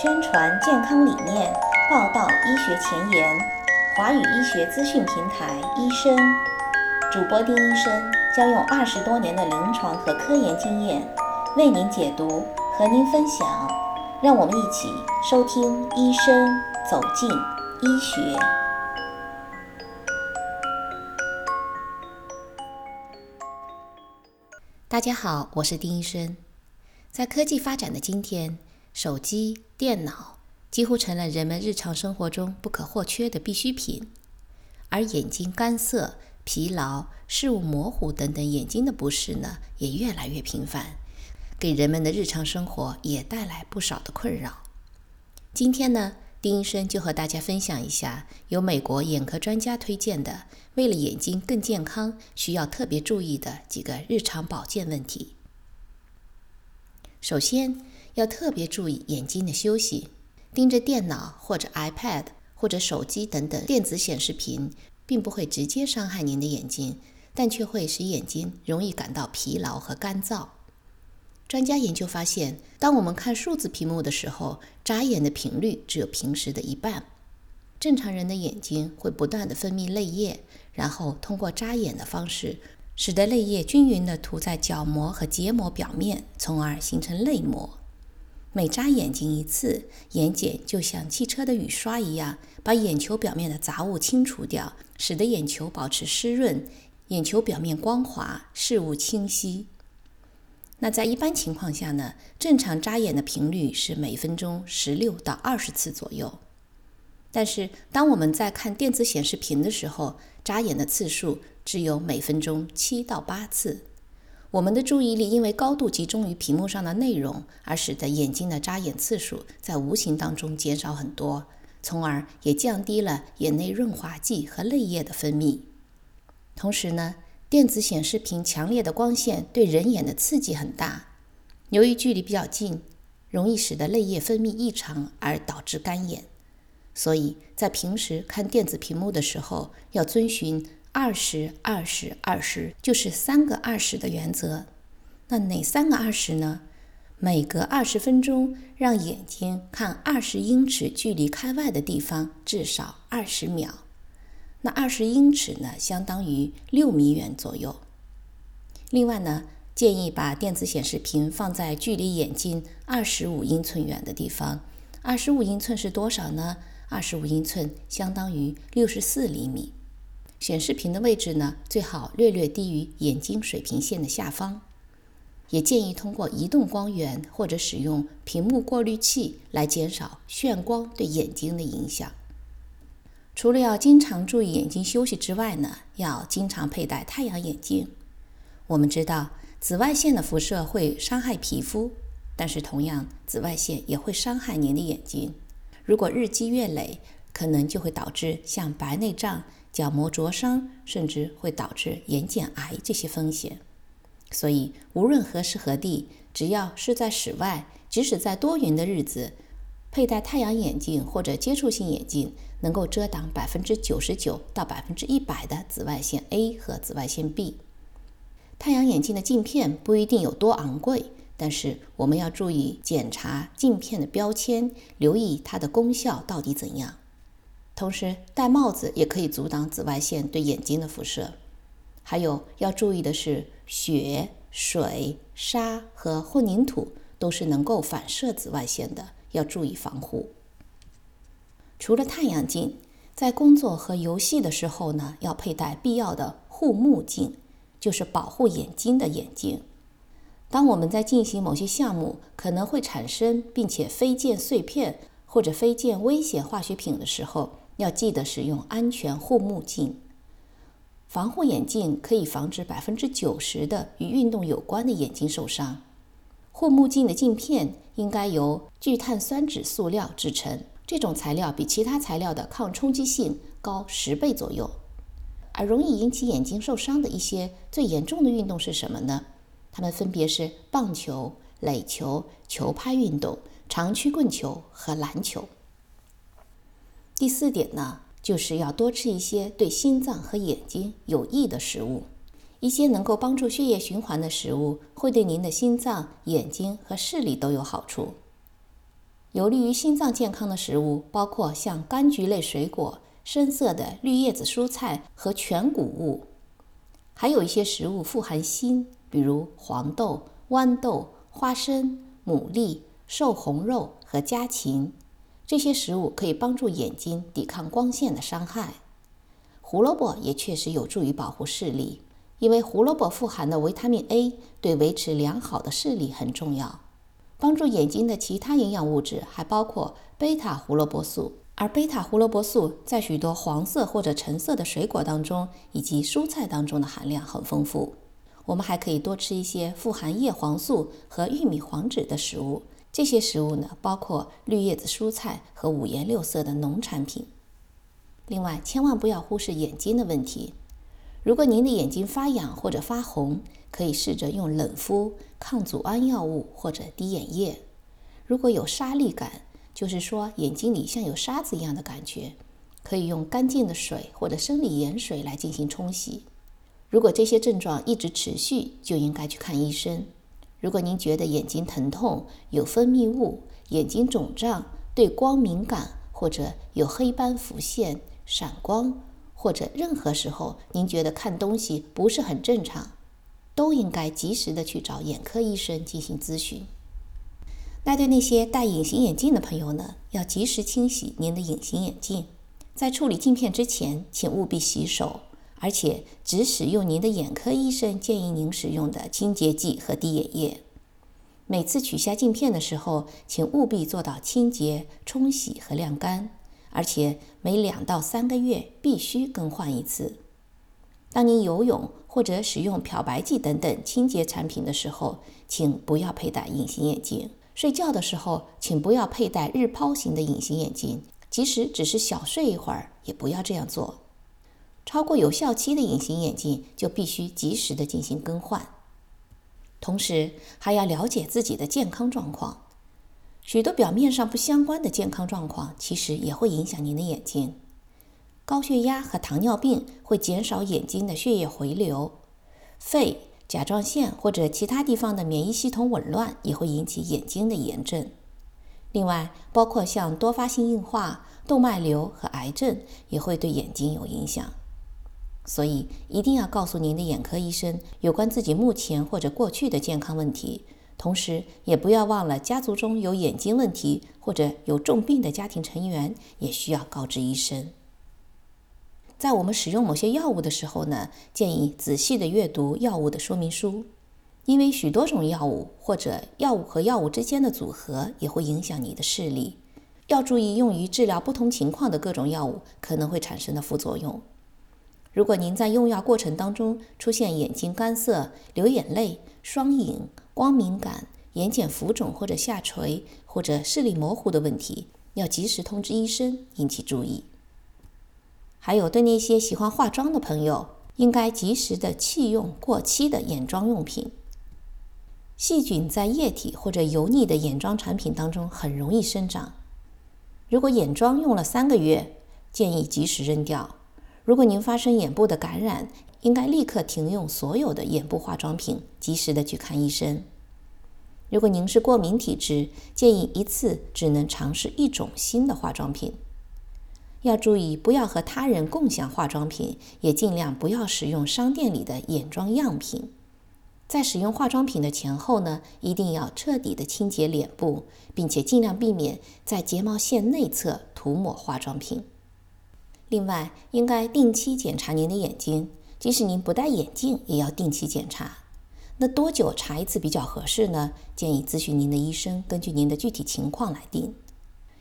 宣传健康理念，报道医学前沿。华语医学资讯平台医生主播丁医生将用二十多年的临床和科研经验为您解读，和您分享。让我们一起收听医生走进医学。大家好，我是丁医生。在科技发展的今天，手机、电脑几乎成了人们日常生活中不可或缺的必需品，而眼睛干涩、疲劳、视物模糊等等眼睛的不适呢，也越来越频繁，给人们的日常生活也带来不少的困扰。今天呢，丁医生就和大家分享一下由美国眼科专家推荐的，为了眼睛更健康，需要特别注意的几个日常保健问题。首先，要特别注意眼睛的休息。盯着电脑或者 iPad 或者手机等等电子显示屏，并不会直接伤害您的眼睛，但却会使眼睛容易感到疲劳和干燥。专家研究发现，当我们看数字屏幕的时候，眨眼的频率只有平时的一半。正常人的眼睛会不断地分泌泪液，然后通过眨眼的方式。使得泪液均匀地涂在角膜和结膜表面，从而形成泪膜。每眨眼睛一次，眼睑就像汽车的雨刷一样，把眼球表面的杂物清除掉，使得眼球保持湿润，眼球表面光滑，视物清晰。那在一般情况下呢？正常眨眼的频率是每分钟十六到二十次左右。但是当我们在看电子显示屏的时候，眨眼的次数只有每分钟七到八次，我们的注意力因为高度集中于屏幕上的内容，而使得眼睛的眨眼次数在无形当中减少很多，从而也降低了眼内润滑剂和泪液的分泌。同时呢，电子显示屏强烈的光线对人眼的刺激很大，由于距离比较近，容易使得泪液分泌异常而导致干眼。所以在平时看电子屏幕的时候，要遵循二十二十二十，就是三个二十的原则。那哪三个二十呢？每隔二十分钟，让眼睛看二十英尺距离开外的地方至少二十秒。那二十英尺呢，相当于六米远左右。另外呢，建议把电子显示屏放在距离眼睛二十五英寸远的地方。二十五英寸是多少呢？二十五英寸相当于六十四厘米，显示屏的位置呢，最好略略低于眼睛水平线的下方。也建议通过移动光源或者使用屏幕过滤器来减少眩光对眼睛的影响。除了要经常注意眼睛休息之外呢，要经常佩戴太阳眼镜。我们知道紫外线的辐射会伤害皮肤，但是同样，紫外线也会伤害您的眼睛。如果日积月累，可能就会导致像白内障、角膜灼伤，甚至会导致眼睑癌这些风险。所以，无论何时何地，只要是在室外，即使在多云的日子，佩戴太阳眼镜或者接触性眼镜，能够遮挡百分之九十九到百分之一百的紫外线 A 和紫外线 B。太阳眼镜的镜片不一定有多昂贵。但是我们要注意检查镜片的标签，留意它的功效到底怎样。同时，戴帽子也可以阻挡紫外线对眼睛的辐射。还有要注意的是，雪、水、沙和混凝土都是能够反射紫外线的，要注意防护。除了太阳镜，在工作和游戏的时候呢，要佩戴必要的护目镜，就是保护眼睛的眼镜。当我们在进行某些项目，可能会产生并且飞溅碎片或者飞溅危险化学品的时候，要记得使用安全护目镜。防护眼镜可以防止百分之九十的与运动有关的眼睛受伤。护目镜的镜片应该由聚碳酸酯塑料制成，这种材料比其他材料的抗冲击性高十倍左右。而容易引起眼睛受伤的一些最严重的运动是什么呢？它们分别是棒球、垒球、球拍运动、长曲棍球和篮球。第四点呢，就是要多吃一些对心脏和眼睛有益的食物。一些能够帮助血液循环的食物，会对您的心脏、眼睛和视力都有好处。有利于心脏健康的食物包括像柑橘类水果、深色的绿叶子蔬菜和全谷物。还有一些食物富含锌，比如黄豆、豌豆、花生、牡蛎、瘦红肉和家禽。这些食物可以帮助眼睛抵抗光线的伤害。胡萝卜也确实有助于保护视力，因为胡萝卜富含的维他命 A 对维持良好的视力很重要。帮助眼睛的其他营养物质还包括贝塔胡萝卜素，而贝塔胡萝卜素在许多黄色或者橙色的水果当中以及蔬菜当中的含量很丰富。我们还可以多吃一些富含叶黄素和玉米黄质的食物，这些食物呢包括绿叶子蔬菜和五颜六色的农产品。另外，千万不要忽视眼睛的问题。如果您的眼睛发痒或者发红，可以试着用冷敷、抗组胺药物或者滴眼液。如果有沙粒感，就是说眼睛里像有沙子一样的感觉，可以用干净的水或者生理盐水来进行冲洗。如果这些症状一直持续，就应该去看医生。如果您觉得眼睛疼痛、有分泌物、眼睛肿胀、对光敏感，或者有黑斑浮现。闪光，或者任何时候您觉得看东西不是很正常，都应该及时的去找眼科医生进行咨询。那对那些戴隐形眼镜的朋友呢，要及时清洗您的隐形眼镜，在处理镜片之前，请务必洗手，而且只使用您的眼科医生建议您使用的清洁剂和滴眼液。每次取下镜片的时候，请务必做到清洁、冲洗和晾干。而且每两到三个月必须更换一次。当您游泳或者使用漂白剂等等清洁产品的时候，请不要佩戴隐形眼镜。睡觉的时候，请不要佩戴日抛型的隐形眼镜，即使只是小睡一会儿，也不要这样做。超过有效期的隐形眼镜就必须及时的进行更换。同时，还要了解自己的健康状况。许多表面上不相关的健康状况，其实也会影响您的眼睛。高血压和糖尿病会减少眼睛的血液回流，肺、甲状腺或者其他地方的免疫系统紊乱也会引起眼睛的炎症。另外，包括像多发性硬化、动脉瘤和癌症也会对眼睛有影响。所以，一定要告诉您的眼科医生有关自己目前或者过去的健康问题。同时，也不要忘了，家族中有眼睛问题或者有重病的家庭成员，也需要告知医生。在我们使用某些药物的时候呢，建议仔细的阅读药物的说明书，因为许多种药物或者药物和药物之间的组合也会影响你的视力。要注意用于治疗不同情况的各种药物可能会产生的副作用。如果您在用药过程当中出现眼睛干涩、流眼泪、双影，光敏感、眼睑浮肿或者下垂或者视力模糊的问题，要及时通知医生，引起注意。还有对那些喜欢化妆的朋友，应该及时的弃用过期的眼妆用品。细菌在液体或者油腻的眼妆产品当中很容易生长。如果眼妆用了三个月，建议及时扔掉。如果您发生眼部的感染，应该立刻停用所有的眼部化妆品，及时的去看医生。如果您是过敏体质，建议一次只能尝试一种新的化妆品。要注意，不要和他人共享化妆品，也尽量不要使用商店里的眼妆样品。在使用化妆品的前后呢，一定要彻底的清洁脸部，并且尽量避免在睫毛线内侧涂抹化妆品。另外，应该定期检查您的眼睛。即使您不戴眼镜，也要定期检查。那多久查一次比较合适呢？建议咨询您的医生，根据您的具体情况来定。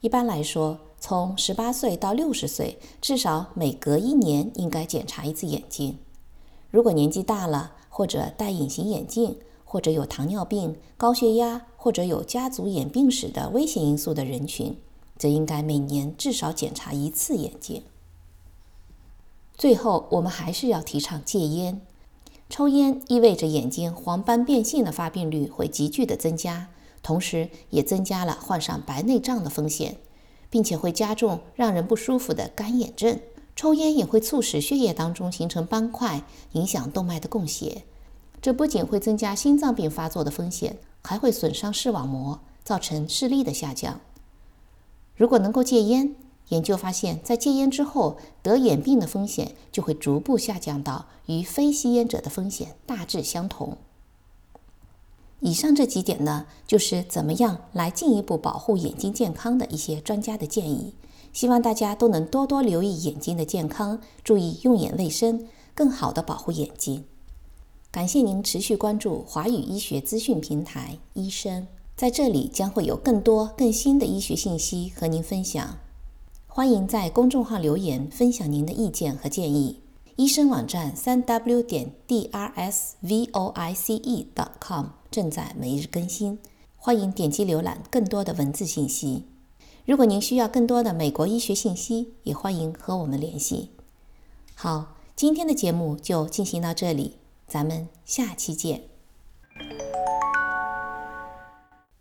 一般来说，从十八岁到六十岁，至少每隔一年应该检查一次眼睛。如果年纪大了，或者戴隐形眼镜，或者有糖尿病、高血压，或者有家族眼病史的危险因素的人群，则应该每年至少检查一次眼睛。最后，我们还是要提倡戒烟。抽烟意味着眼睛黄斑变性的发病率会急剧的增加，同时也增加了患上白内障的风险，并且会加重让人不舒服的干眼症。抽烟也会促使血液当中形成斑块，影响动脉的供血。这不仅会增加心脏病发作的风险，还会损伤视网膜，造成视力的下降。如果能够戒烟，研究发现，在戒烟之后，得眼病的风险就会逐步下降到与非吸烟者的风险大致相同。以上这几点呢，就是怎么样来进一步保护眼睛健康的一些专家的建议。希望大家都能多多留意眼睛的健康，注意用眼卫生，更好的保护眼睛。感谢您持续关注华语医学资讯平台医生，在这里将会有更多更新的医学信息和您分享。欢迎在公众号留言分享您的意见和建议。医生网站三 w 点 d r s v o i c e dot com 正在每日更新，欢迎点击浏览更多的文字信息。如果您需要更多的美国医学信息，也欢迎和我们联系。好，今天的节目就进行到这里，咱们下期见。